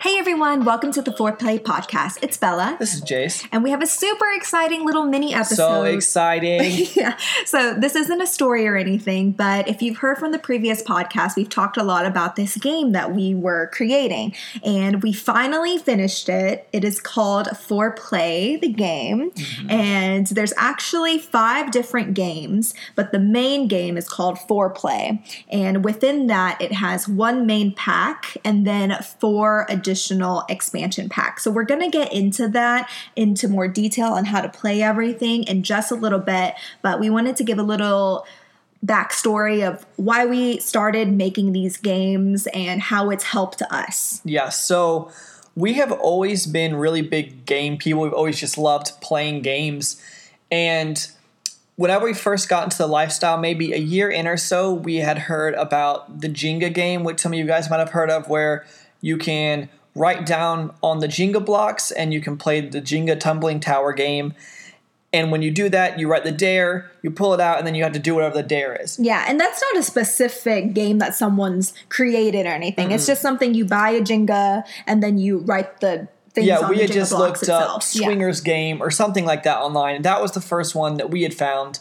Hey everyone, welcome to the Foreplay Podcast. It's Bella. This is Jace. And we have a super exciting little mini episode. So exciting. yeah. So this isn't a story or anything, but if you've heard from the previous podcast, we've talked a lot about this game that we were creating. And we finally finished it. It is called Foreplay, the game. Mm-hmm. And there's actually five different games, but the main game is called Foreplay. And within that, it has one main pack and then four additional additional expansion pack. So we're going to get into that into more detail on how to play everything in just a little bit, but we wanted to give a little backstory of why we started making these games and how it's helped us. Yeah, so we have always been really big game people. We've always just loved playing games. And whenever we first got into the lifestyle, maybe a year in or so, we had heard about the Jenga game, which some of you guys might have heard of, where you can write down on the Jenga blocks and you can play the Jenga tumbling tower game. And when you do that, you write the dare, you pull it out, and then you have to do whatever the dare is. Yeah, and that's not a specific game that someone's created or anything. Mm-hmm. It's just something you buy a Jenga and then you write the things yeah, we had just looked itself. up Swingers yeah. Game or something like that online. And that was the first one that we had found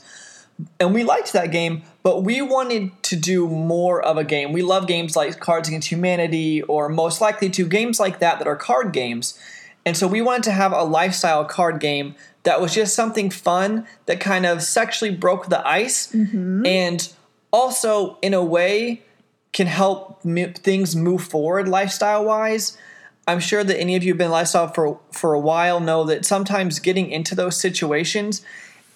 and we liked that game, but we wanted to do more of a game. We love games like Cards Against Humanity or Most Likely to games like that that are card games. And so we wanted to have a lifestyle card game that was just something fun that kind of sexually broke the ice mm-hmm. and also, in a way, can help m- things move forward lifestyle wise. I'm sure that any of you have been lifestyle for for a while know that sometimes getting into those situations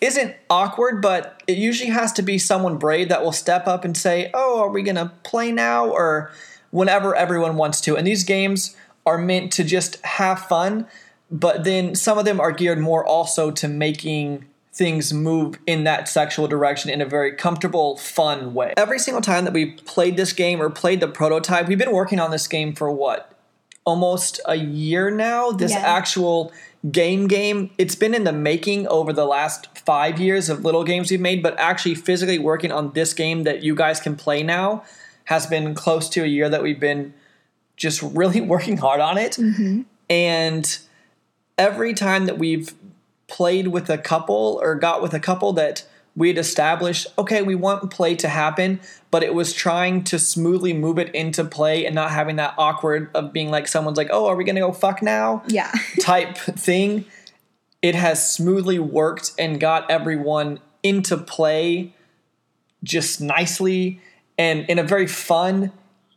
isn't awkward, but it usually has to be someone brave that will step up and say, "Oh, are we going to play now?" or whenever everyone wants to. And these games are meant to just have fun, but then some of them are geared more also to making things move in that sexual direction in a very comfortable, fun way. Every single time that we played this game or played the prototype, we've been working on this game for what? Almost a year now. This yeah. actual game game it's been in the making over the last five years of little games we've made but actually physically working on this game that you guys can play now has been close to a year that we've been just really working hard on it mm-hmm. and every time that we've played with a couple or got with a couple that we had established okay we want play to happen but it was trying to smoothly move it into play and not having that awkward of being like someone's like oh are we gonna go fuck now? Yeah. type thing. It has smoothly worked and got everyone into play just nicely and in a very fun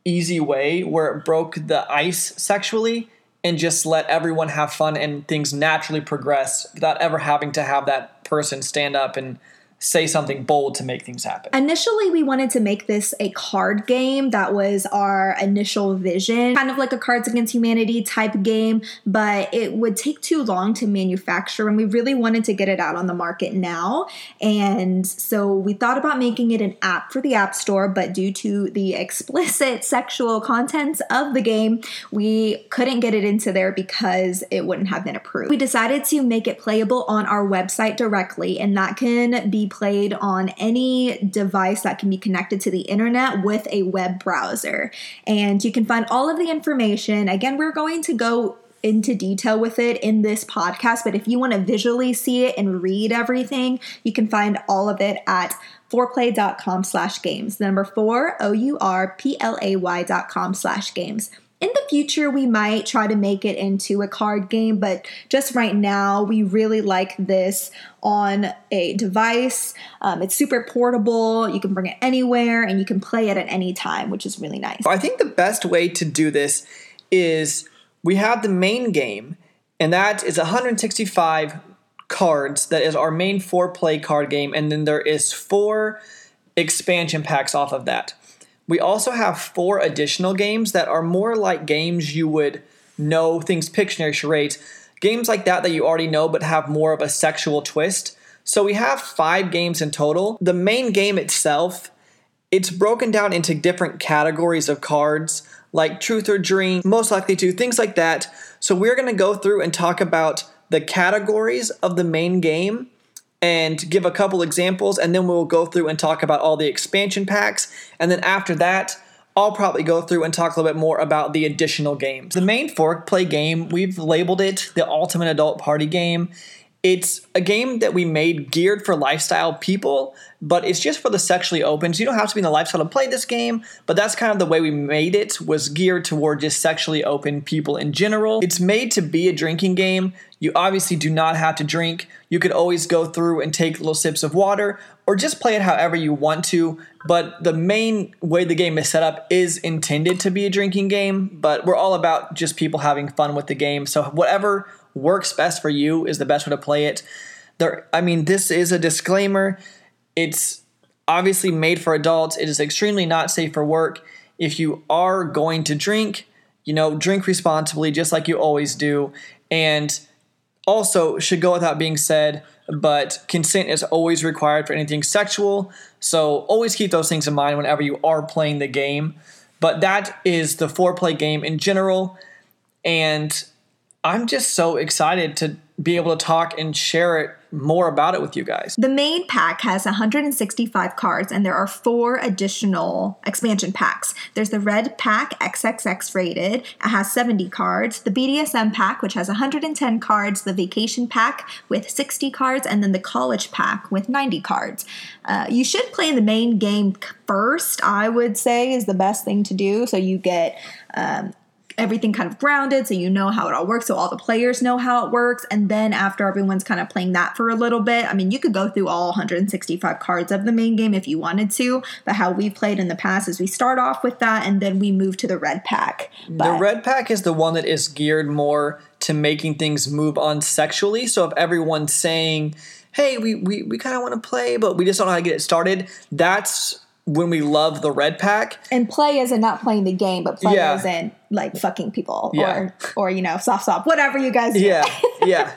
easy way where it broke the ice sexually and just let everyone have fun and things naturally progress without ever having to have that person stand up and say something bold to make things happen. Initially, we wanted to make this a card game. That was our initial vision, kind of like a Cards Against Humanity type game, but it would take too long to manufacture, and we really wanted to get it out on the market now. And so we thought about making it an app for the App Store, but due to the explicit sexual contents of the game, we couldn't get it into there because it wouldn't have been approved. We decided to make it playable on our website directly, and that can be played on any device that can be connected to the internet with a web browser. And you can find all of the information. Again, we're going to go into detail with it in this podcast, but if you want to visually see it and read everything, you can find all of it at fourplay.com slash games. Number four, O-U-R-P-L-A-Y dot com slash games in the future we might try to make it into a card game but just right now we really like this on a device. Um, it's super portable. You can bring it anywhere and you can play it at any time which is really nice. I think the best way to do this is we have the main game and that is 165 cards. That is our main four play card game and then there is four expansion packs off of that We also have four additional games that are more like games you would know, things Pictionary charades, games like that that you already know but have more of a sexual twist. So we have five games in total. The main game itself, it's broken down into different categories of cards, like truth or dream, most likely to, things like that. So we're gonna go through and talk about the categories of the main game and give a couple examples, and then we'll go through and talk about all the expansion packs. And then after that, I'll probably go through and talk a little bit more about the additional games. The main 4Play game, we've labeled it the Ultimate Adult Party Game. It's a game that we made geared for lifestyle people, but it's just for the sexually open. So you don't have to be in the lifestyle to play this game, but that's kind of the way we made it was geared toward just sexually open people in general. It's made to be a drinking game. You obviously do not have to drink. You could always go through and take little sips of water or just play it however you want to, but the main way the game is set up is intended to be a drinking game, but we're all about just people having fun with the game. So whatever works best for you is the best way to play it. There, I mean, this is a disclaimer. It's obviously made for adults. It is extremely not safe for work. If you are going to drink, you know, drink responsibly, just like you always do. And also, should go without being said, but consent is always required for anything sexual. So always keep those things in mind whenever you are playing the game. But that is the foreplay game in general. And I'm just so excited to be able to talk and share it more about it with you guys. The main pack has 165 cards, and there are four additional expansion packs. There's the red pack, XXX rated, it has 70 cards. The BDSM pack, which has 110 cards. The vacation pack with 60 cards, and then the college pack with 90 cards. Uh, you should play the main game first, I would say, is the best thing to do. So you get um, everything kind of grounded so you know how it all works so all the players know how it works and then after everyone's kind of playing that for a little bit i mean you could go through all 165 cards of the main game if you wanted to but how we've played in the past is we start off with that and then we move to the red pack but, the red pack is the one that is geared more to making things move on sexually so if everyone's saying hey we, we, we kind of want to play but we just don't know how to get it started that's when we love the red pack and play isn't not playing the game but play yeah. isn't like fucking people yeah. or or you know soft soft whatever you guys do. Yeah. Yeah.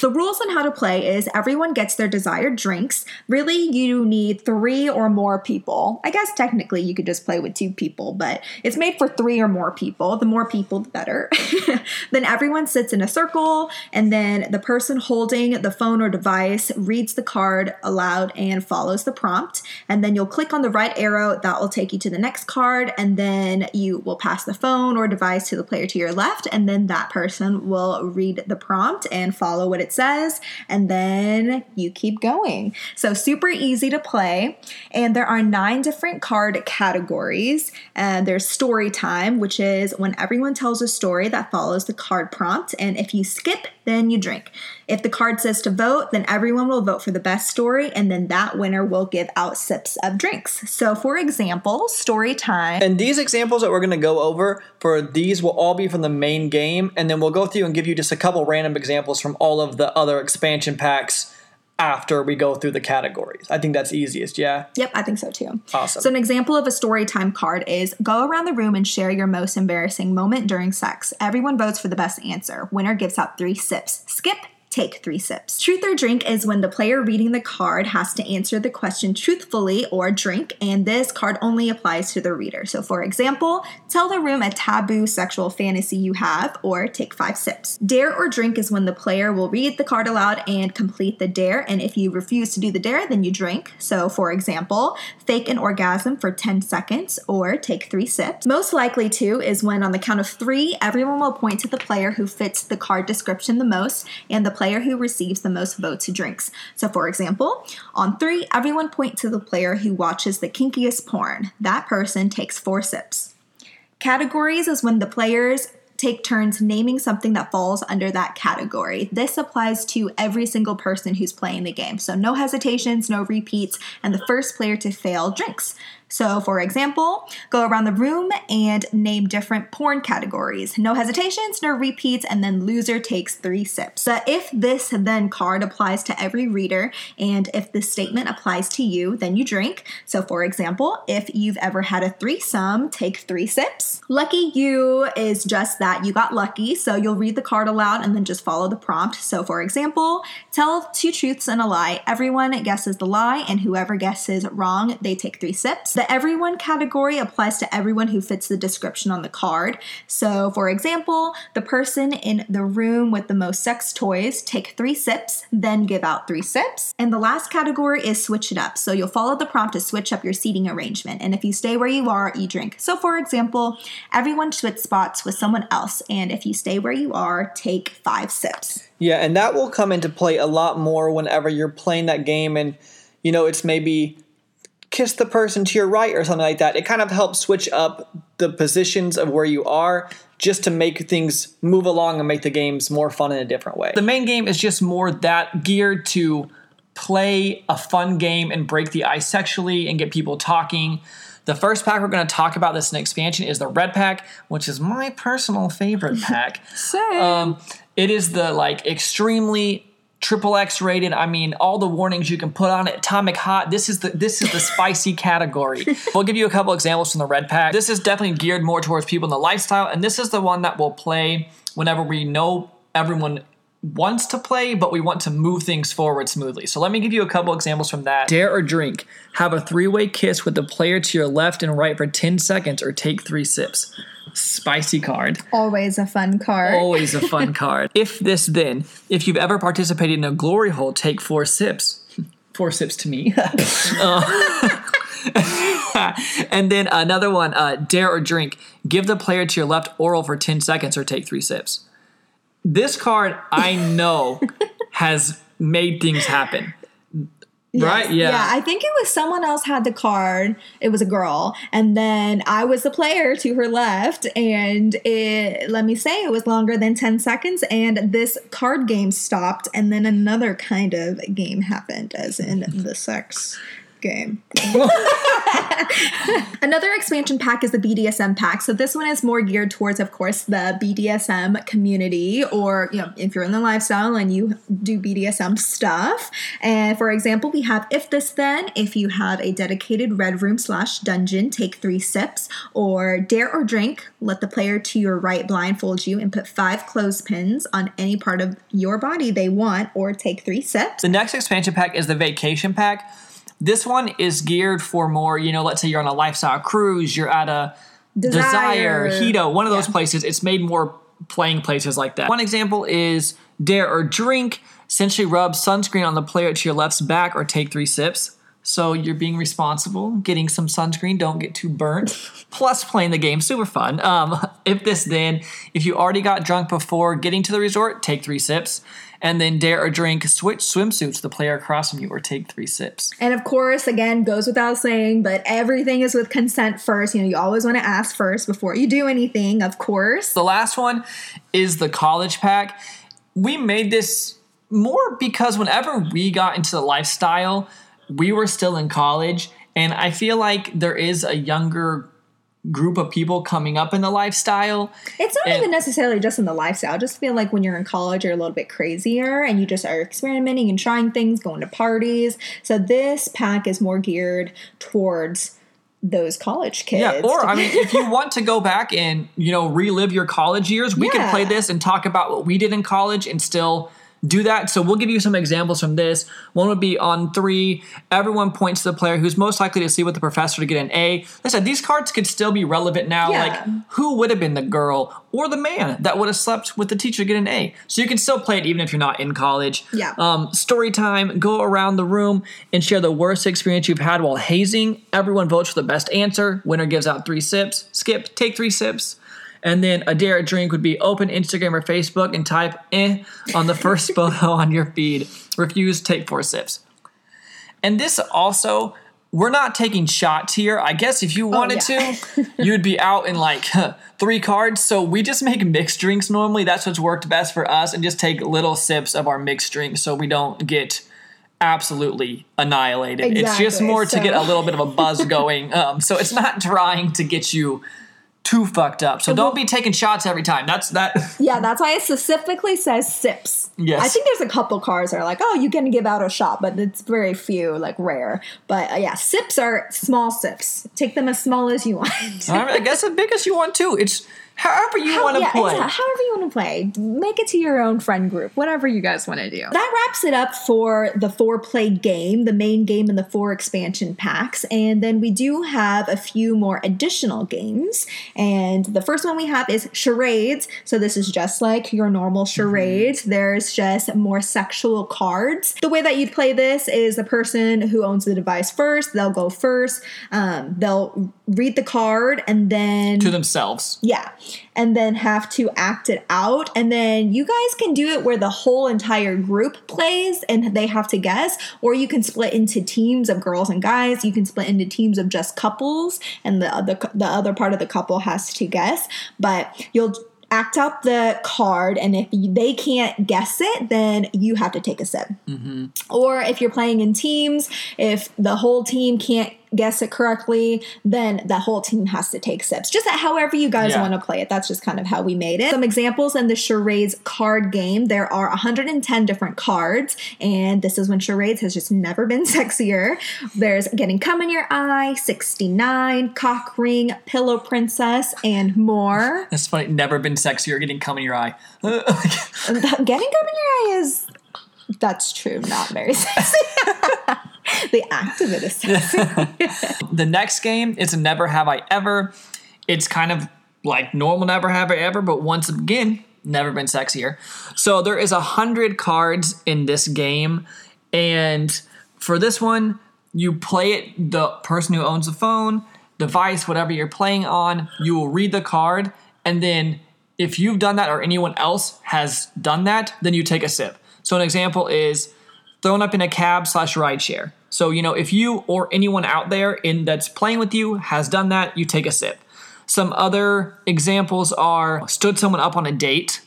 the rules on how to play is everyone gets their desired drinks. Really you need 3 or more people. I guess technically you could just play with two people, but it's made for 3 or more people. The more people the better. then everyone sits in a circle and then the person holding the phone or device reads the card aloud and follows the prompt and then you'll click on the right arrow that will take you to the next card and then you will pass the phone or device to the player to your left, and then that person will read the prompt and follow what it says, and then you keep going. So, super easy to play. And there are nine different card categories. And there's story time, which is when everyone tells a story that follows the card prompt, and if you skip, then you drink. If the card says to vote, then everyone will vote for the best story, and then that winner will give out sips of drinks. So, for example, story time. And these examples that we're to go over for these will all be from the main game, and then we'll go through and give you just a couple random examples from all of the other expansion packs after we go through the categories. I think that's easiest, yeah? Yep, I think so too. Awesome. So, an example of a story time card is go around the room and share your most embarrassing moment during sex. Everyone votes for the best answer. Winner gives out three sips. Skip, take three sips. Truth or drink is when the player reading the card has to answer the question truthfully or drink, and this card only applies to the reader. So, for example, tell the room a taboo sexual fantasy you have, or take five sips. Dare or drink is when the player will read the card aloud and complete the dare, and if you refuse to do the dare, then you drink. So, for example, fake an orgasm for 10 seconds or take three sips. Most likely too, is when, on the count of three, everyone will point to the player who fits the card description the most, and the player who receives the most votes drinks. So, for example, on three, everyone point to the player who watches the kinkiest porn. That person takes four sips. Categories is when the players take turns naming something that falls under that category. This applies to every single person who's playing the game. So no hesitations, no repeats, and the first player to fail drinks. So, for example, go around the room and name different porn categories. No hesitations, no repeats, and then loser takes three sips. The if this then card applies to every reader, and if this statement applies to you, then you drink. So, for example, if you've ever had a threesome, take three sips. Lucky you is just that you got lucky, so you'll read the card aloud and then just follow the prompt. So, for example, tell two truths and a lie. Everyone guesses the lie, and whoever guesses wrong, they take three sips. The everyone category applies to everyone who fits the description on the card. So, for example, the person in the room with the most sex toys take three sips, then give out three sips. And the last category is switch it up. So, you'll follow the prompt to switch up your seating arrangement. And if you stay where you are, you drink. So, for example, everyone switch spots with someone else. And if you stay where you are, take five sips. Yeah, and that will come into play a lot more whenever you're playing that game and you know it's maybe kiss the person to your right or something like that. It kind of helps switch up the positions of where you are just to make things move along and make the games more fun in a different way. The main game is just more that geared to play a fun game and break the ice sexually and get people talking. The first pack we're going to talk about this next expansion is the red pack, which is my personal favorite pack. Same. Um, it is the like extremely triple X rated. I mean, all the warnings you can put on it. Atomic hot. This is the this is the spicy category. We'll give you a couple examples from the red pack. This is definitely geared more towards people in the lifestyle, and this is the one that will play whenever we know everyone wants to play, but we want to move things forward smoothly. So let me give you a couple examples from that. Dare or drink. Have a three-way kiss with the player to your left and right for 10 seconds or take three sips. Spicy card. Always a fun card. Always a fun card. If this then, if you've ever participated in a glory hole, take four sips. Four sips to me. Uh, and then another one, uh, dare or drink. Give the player to your left oral for 10 seconds or take three sips. This card, I know, has made things happen. Right? Yeah. Yeah, I think it was someone else had the card. It was a girl. And then I was the player to her left. And it, let me say, it was longer than 10 seconds. And this card game stopped. And then another kind of game happened, as in the sex game. Another expansion pack is the BDSM pack. So this one is more geared towards, of course, the BDSM community, or you know, if you're in the lifestyle and you do BDSM stuff. And for example, we have if this then, if you have a dedicated red room slash dungeon, take three sips, or dare or drink, let the player to your right blindfold you and put five clothespins on any part of your body they want, or take three sips. The next expansion pack is the vacation pack. This one is geared for more, you know, let's say you're on a lifestyle cruise, you're at a Desire, Desire. Hedo, one of those Yeah. places. It's made more playing places like that. One example is dare or drink. Essentially, rub sunscreen on the player to your left's back or take three sips. So you're being responsible, getting some sunscreen, don't get too burnt. Plus playing the game, super fun. Um, if this then, if you already got drunk before getting to the resort, take three sips. And then dare or drink, switch swimsuits the player across from you or take three sips. And of course, again, goes without saying, but everything is with consent first. You know, you always want to ask first before you do anything, of course. The last one is the college pack. We made this more because whenever we got into the lifestyle, we were still in college. And I feel like there is a younger group of people coming up in the lifestyle. It's not And- even necessarily just in the lifestyle. I just feel like when you're in college, you're a little bit crazier and you just are experimenting and trying things, going to parties. So this pack is more geared towards those college kids. Yeah, or I mean, if you want to go back and you know relive your college years, we can play this and talk about what we did in college and still do that. So we'll give you some examples from this. One would be on three. Everyone points to the player who's most likely to sleep with the professor to get an A. Like I said, these cards could still be relevant now. Yeah. Like who would have been the girl or the man that would have slept with the teacher to get an A? So you can still play it even if you're not in college. Yeah. Um, story time. Go around the room and share the worst experience you've had while hazing. Everyone votes for the best answer. Winner gives out three sips. Skip. Take three sips. And then a dare drink would be open Instagram or Facebook and type eh on the first photo on your feed. Refuse, take four sips. And this also, we're not taking shots here. I guess if you wanted Oh, yeah. to, you'd be out in like three cards. So we just make mixed drinks normally. That's what's worked best for us and just take little sips of our mixed drinks so we don't get absolutely annihilated. It's just Exactly, more to get a little bit of a buzz going. Um, so it's not trying to get you too fucked up. So don't be taking shots every time. That's that. Yeah, that's why it specifically says sips. Yes. I think there's a couple cards that are like, oh, you can give out a shot, but it's very few, like rare. But uh, yeah, sips are small sips. Take them as small as you want. I mean, I guess as big as you want too. It's however you How- want to yeah, play. exact- however you want to play. Make it to your own friend group, whatever you guys want to do. That wraps it up for the four play game, the main game and the four expansion packs. And then we do have a few more additional games. And the first one we have is charades. So this is just like your normal charades. There's just more sexual cards. The way that you'd play this is the person who owns the device first, they'll go first. Um, they'll read the card and then to themselves. yeah. And then have to act it out. And then you guys can do it where the whole entire group plays and they have to guess. Or you can split into teams of girls and guys. You can split into teams of just couples and the other the other part of the couple has to guess. But you'll act out the card and if they can't guess it then you have to take a sip mm-hmm. or if you're playing in teams if the whole team can't guess it correctly then the whole team has to take sips just that however you guys Yeah. want to play it that's just kind of how we made it some examples in the charades card game there are 110 different cards and this is when charades has just never been sexier there's getting cum in your eye 69 cock ring pillow princess and more That's funny. Never been sexier. Getting cum in your eye. getting cum in your eye is that's true not very sexy the act of it is sexy the next game is Never Have I Ever. It's kind of like normal Never Have I Ever, but once again, never been sexier. So there is a hundred cards in this game, and for this one, you play it. The person who owns the phone, device, whatever you're playing on, you will read the card, and then if you've done that or anyone else has done that, then you take a sip. So an example is thrown up in a cab slash ride share. So you know if you or anyone out there in that's playing with you has done that, you take a sip. Some other examples are stood someone up on a date,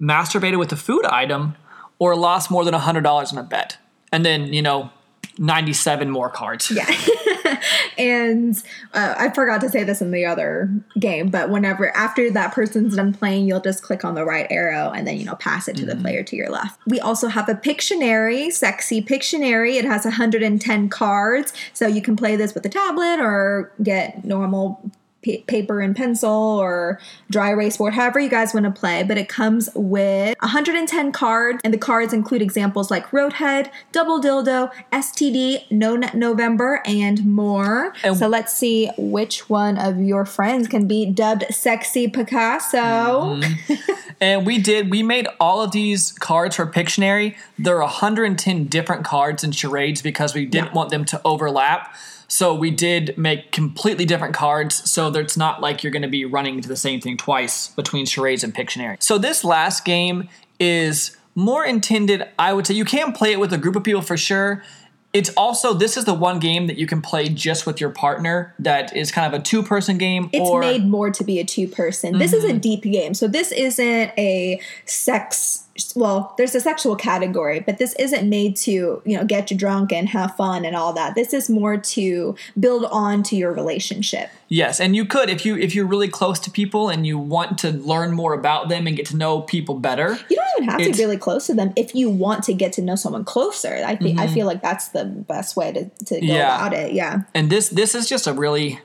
masturbated with a food item, or lost more than hundred dollars on a bet, and then you know ninety seven more cards. Yeah. and uh, I forgot to say this in the other game, but whenever after that person's done playing, you'll just click on the right arrow and then you know pass it to the player to your left. We also have a Pictionary, sexy Pictionary. It has 110 cards, so you can play this with a tablet or get normal pa- paper and pencil or dry erase board, however you guys want to play. But it comes with 110 cards, and the cards include examples like Roadhead, Double Dildo, STD, No Nut November, and more. And- so let's see which one of your friends can be dubbed Sexy Picasso. Mm-hmm. And we did, we made all of these cards for Pictionary. There are 110 different cards and charades because we didn't Yeah. want them to overlap. So we did make completely different cards so that it's not like you're going to be running into the same thing twice between charades and Pictionary. So this last game is more intended, I would say, you can play it with a group of people for sure. It's also this is the one game that you can play just with your partner. That is kind of a two-person game. It's or made more to be a two person. This is a mm-hmm. deep game. So this isn't a sex well, there's a sexual category, but this isn't made to, you know, get you drunk and have fun and all that. This is more to build on to your relationship. Yes, and you could if you if you're really close to people and you want to learn more about them and get to know people better. You don't even have to be really close to them if you want to get to know someone closer. I think I mm-hmm. feel like that's the best way to, to go Yeah. about it. Yeah. And this this is just a really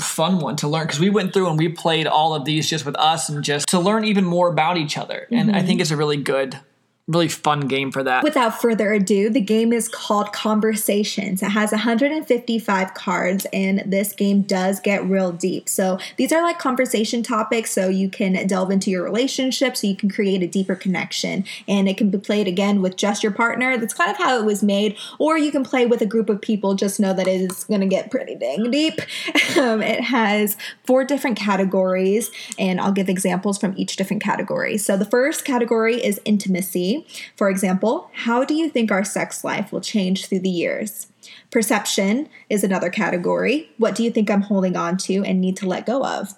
fun one to learn because we went through and we played all of these just with us and just to learn even more about each other. And I mm-hmm. think it's a really good, really fun game for that. Without further ado, the game is called Conversations. It has 155 cards, and this game does get real deep. So these are like conversation topics, so you can delve into your relationship, so you can create a deeper connection. And it can be played again with just your partner. That's kind of how it was made. Or you can play with a group of people. Just know that it is going to get pretty dang deep. um, it has four different categories, and I'll give examples from each different category. So the first category is intimacy. For example, how do you think our sex life will change through the years? Perception is another category. What do you think I'm holding on to and need to let go of?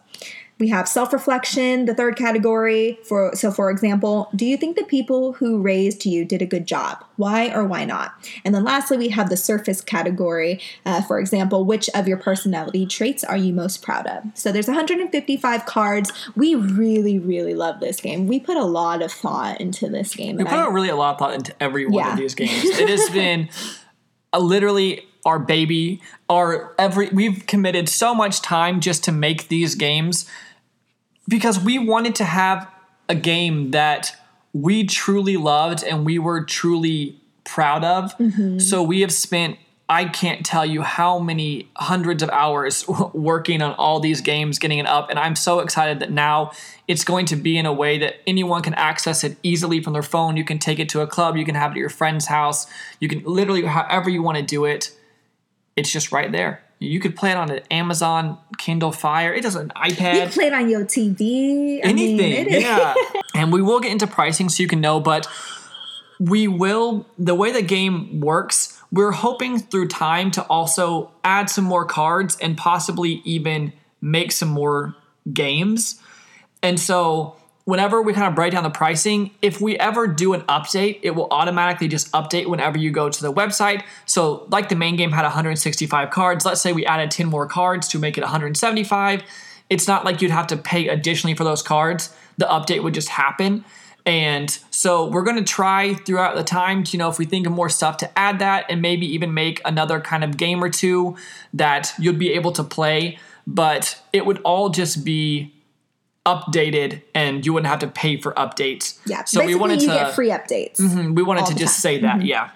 We have self-reflection, the third category. For so, for example, do you think the people who raised you did a good job? Why or why not? And then lastly, we have the surface category. Uh, for example, which of your personality traits are you most proud of? So there's 155 cards. We really, really love this game. We put a lot of thought into this game. We put I- really a lot of thought into every one Yeah. of these games. It has been a, literally our baby. Our every we've committed so much time just to make these games because we wanted to have a game that we truly loved and we were truly proud of. Mm-hmm. So we have spent I can't tell you how many hundreds of hours working on all these games, getting it up, and I'm so excited that now it's going to be in a way that anyone can access it easily from their phone. You can take it to a club, you can have it at your friend's house, you can literally however you want to do it. It's just right there. You could play it on an Amazon Kindle Fire. It does an iPad. you play it on your TV. I mean, anything. yeah. and we will get into pricing so you can know, but we will the way the game works, we're hoping through time to also add some more cards and possibly even make some more games. And so whenever we kind of break down the pricing, if we ever do an update, it will automatically just update whenever you go to the website. So, like the main game had 165 cards, let's say we added 10 more cards to make it 175. It's not like you'd have to pay additionally for those cards. The update would just happen. And so we're going to try throughout the time to, you know, if we think of more stuff to add that and maybe even make another kind of game or two that you'd be able to play. But it would all just be updated and you wouldn't have to pay for updates. Yeah. So we wanted you to get free updates. we wanted to just time. Mm-hmm. say that. Yeah.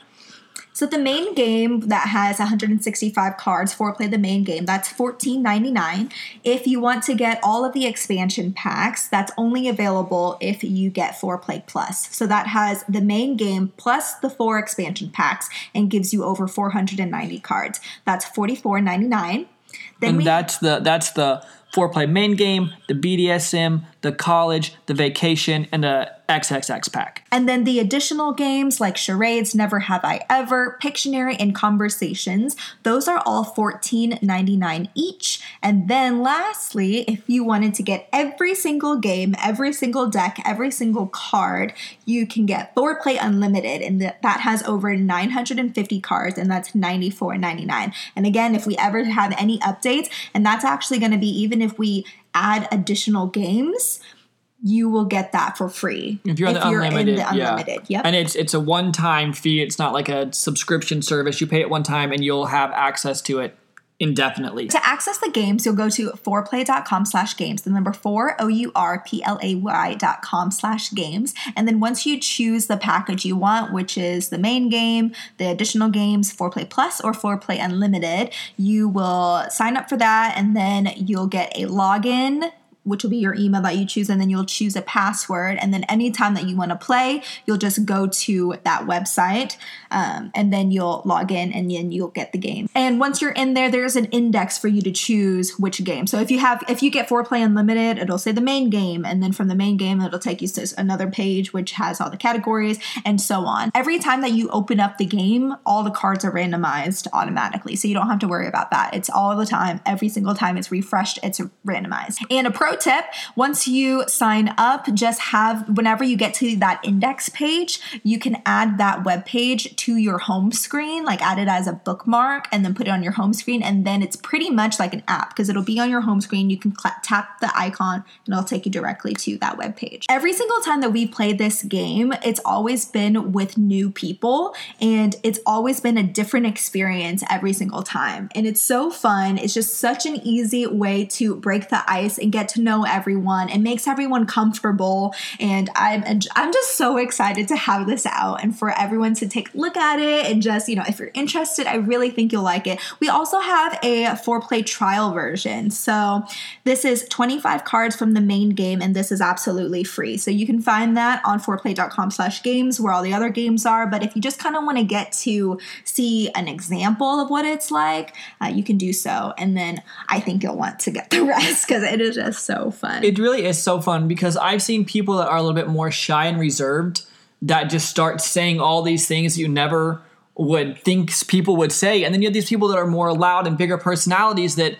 So the main game that has 165 cards, for play the main game, that's $14.99. If you want to get all of the expansion packs, that's only available if you get four play plus. So that has the main game plus the four expansion packs and gives you over 490 cards. That's $44.99. Then And we that's the that's the foreplay main game, the BDSM, the college, the vacation, and the XXX pack. And then the additional games like charades, Never Have I Ever, Pictionary, and Conversations, those are all $14.99 each. And then lastly, if you wanted to get every single game, every single deck, every single card, you can get 4Play Unlimited, and that has over 950 cards, and that's $94.99. And again, if we ever have any updates, and that's actually going to be even if we add additional games, you will get that for free If you're, on the unlimited, in the unlimited. yeah. Yep. And it's it's a one time fee. It's not like a subscription service. You pay it one time and you'll have access to it indefinitely. to access the games, you'll go to fourplay.com slash games, the number four, O-U-R-P-L-A-Y dot com slash games. And then once you choose the package you want, which is the main game, the additional games, Foreplay Plus or Foreplay Unlimited, you will sign up for that and then you'll get a login which will be your email that you choose, and then you'll choose a password. And then anytime that you want to play, you'll just go to that website, um, and then you'll log in, and then you'll get the game. And once you're in there, there's an index for you to choose which game. So if you have, if you get Foreplay Unlimited, it'll say the main game, and then from the main game, it'll take you to another page which has all the categories and so on. Every time that you open up the game, all the cards are randomized automatically, so you don't have to worry about that. It's all the time, every single time it's refreshed, it's randomized. And a pro tip once you sign up, just have whenever you get to that index page, you can add that web page to your home screen, like add it as a bookmark and then put it on your home screen. And then it's pretty much like an app because it'll be on your home screen. You can cl- tap the icon and it'll take you directly to that web page. Every single time that we played this game, it's always been with new people and it's always been a different experience every single time. And it's so fun. It's just such an easy way to break the ice and get to know everyone. It makes everyone comfortable. And I'm I'm just so excited to have this out and for everyone to take a look at it and just, you know, if you're interested, I really think you'll like it. We also have a foreplay trial version. So this is 25 cards from the main game, and this is absolutely free. So you can find that on foreplay.com slash games where all the other games are. But if you just kind of want to get to see an example of what it's like, uh, you can do so. And then I think you'll want to get the rest because it is just so fun. It really is so fun because I've seen people that are a little bit more shy and reserved that just start saying all these things you never would think people would say. And then you have these people that are more loud and bigger personalities that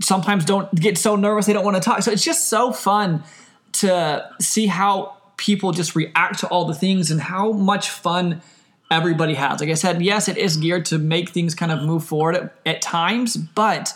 sometimes don't get so nervous they don't want to talk. So it's just so fun to see how people just react to all the things and how much fun everybody has. Like I said, yes, it is geared to make things kind of move forward at, at times, but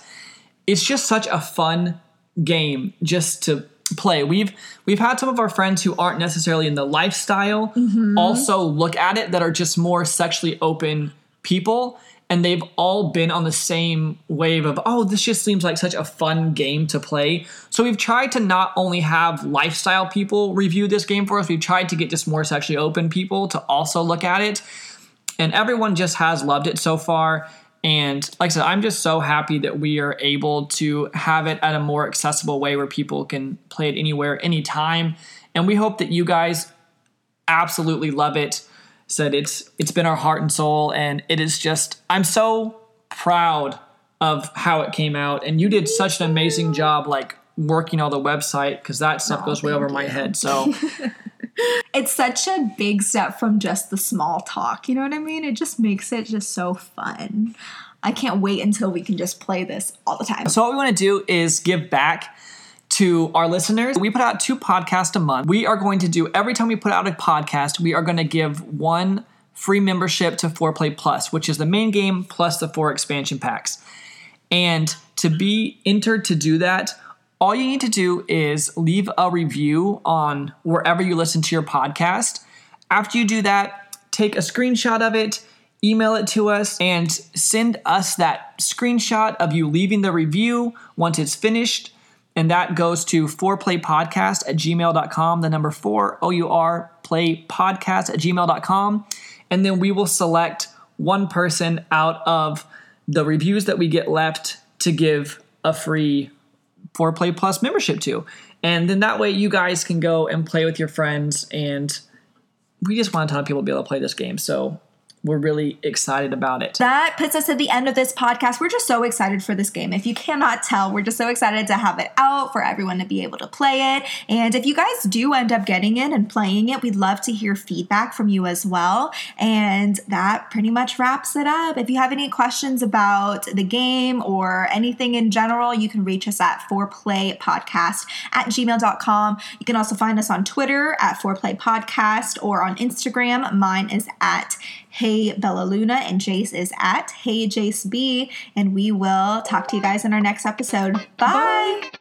it's just such a fun game just to play. We've we've had some of our friends who aren't necessarily in the lifestyle mm-hmm. also look at it that are just more sexually open people and they've all been on the same wave of oh this just seems like such a fun game to play. So we've tried to not only have lifestyle people review this game for us, we've tried to get just more sexually open people to also look at it. And everyone just has loved it so far. And like I said, I'm just so happy that we are able to have it at a more accessible way where people can play it anywhere, anytime. And we hope that you guys absolutely love it. Said it's it's been our heart and soul, and it is just I'm so proud of how it came out. And you did such an amazing job, like working on the website, because that stuff goes way over my head. So it's such a big step from just the small talk. You know what I mean? It just makes it just so fun. I can't wait until we can just play this all the time. So what we want to do is give back to our listeners. We put out two podcasts a month. We are going to do every time we put out a podcast, we are going to give one free membership to 4Play Plus, which is the main game plus the four expansion packs. And to be entered to do that, all you need to do is leave a review on wherever you listen to your podcast. After you do that, take a screenshot of it, email it to us, and send us that screenshot of you leaving the review once it's finished. And that goes to 4playpodcast at gmail.com, the number 4, O U R, play podcast at gmail.com. And then we will select one person out of the reviews that we get left to give a free 4Play Plus membership to. And then that way you guys can go and play with your friends. And we just want a ton of people to be able to play this game. So we're really excited about it. That puts us at the end of this podcast. We're just so excited for this game. If you cannot tell, we're just so excited to have it out for everyone to be able to play it. And if you guys do end up getting it and playing it, we'd love to hear feedback from you as well. And that pretty much wraps it up. If you have any questions about the game or anything in general, you can reach us at 4playpodcast at gmail.com. You can also find us on Twitter at 4playpodcast or on Instagram. Mine is at Hey Bella Luna, and Jace is at Hey Jace B. And we will talk to you guys in our next episode. Bye. Bye.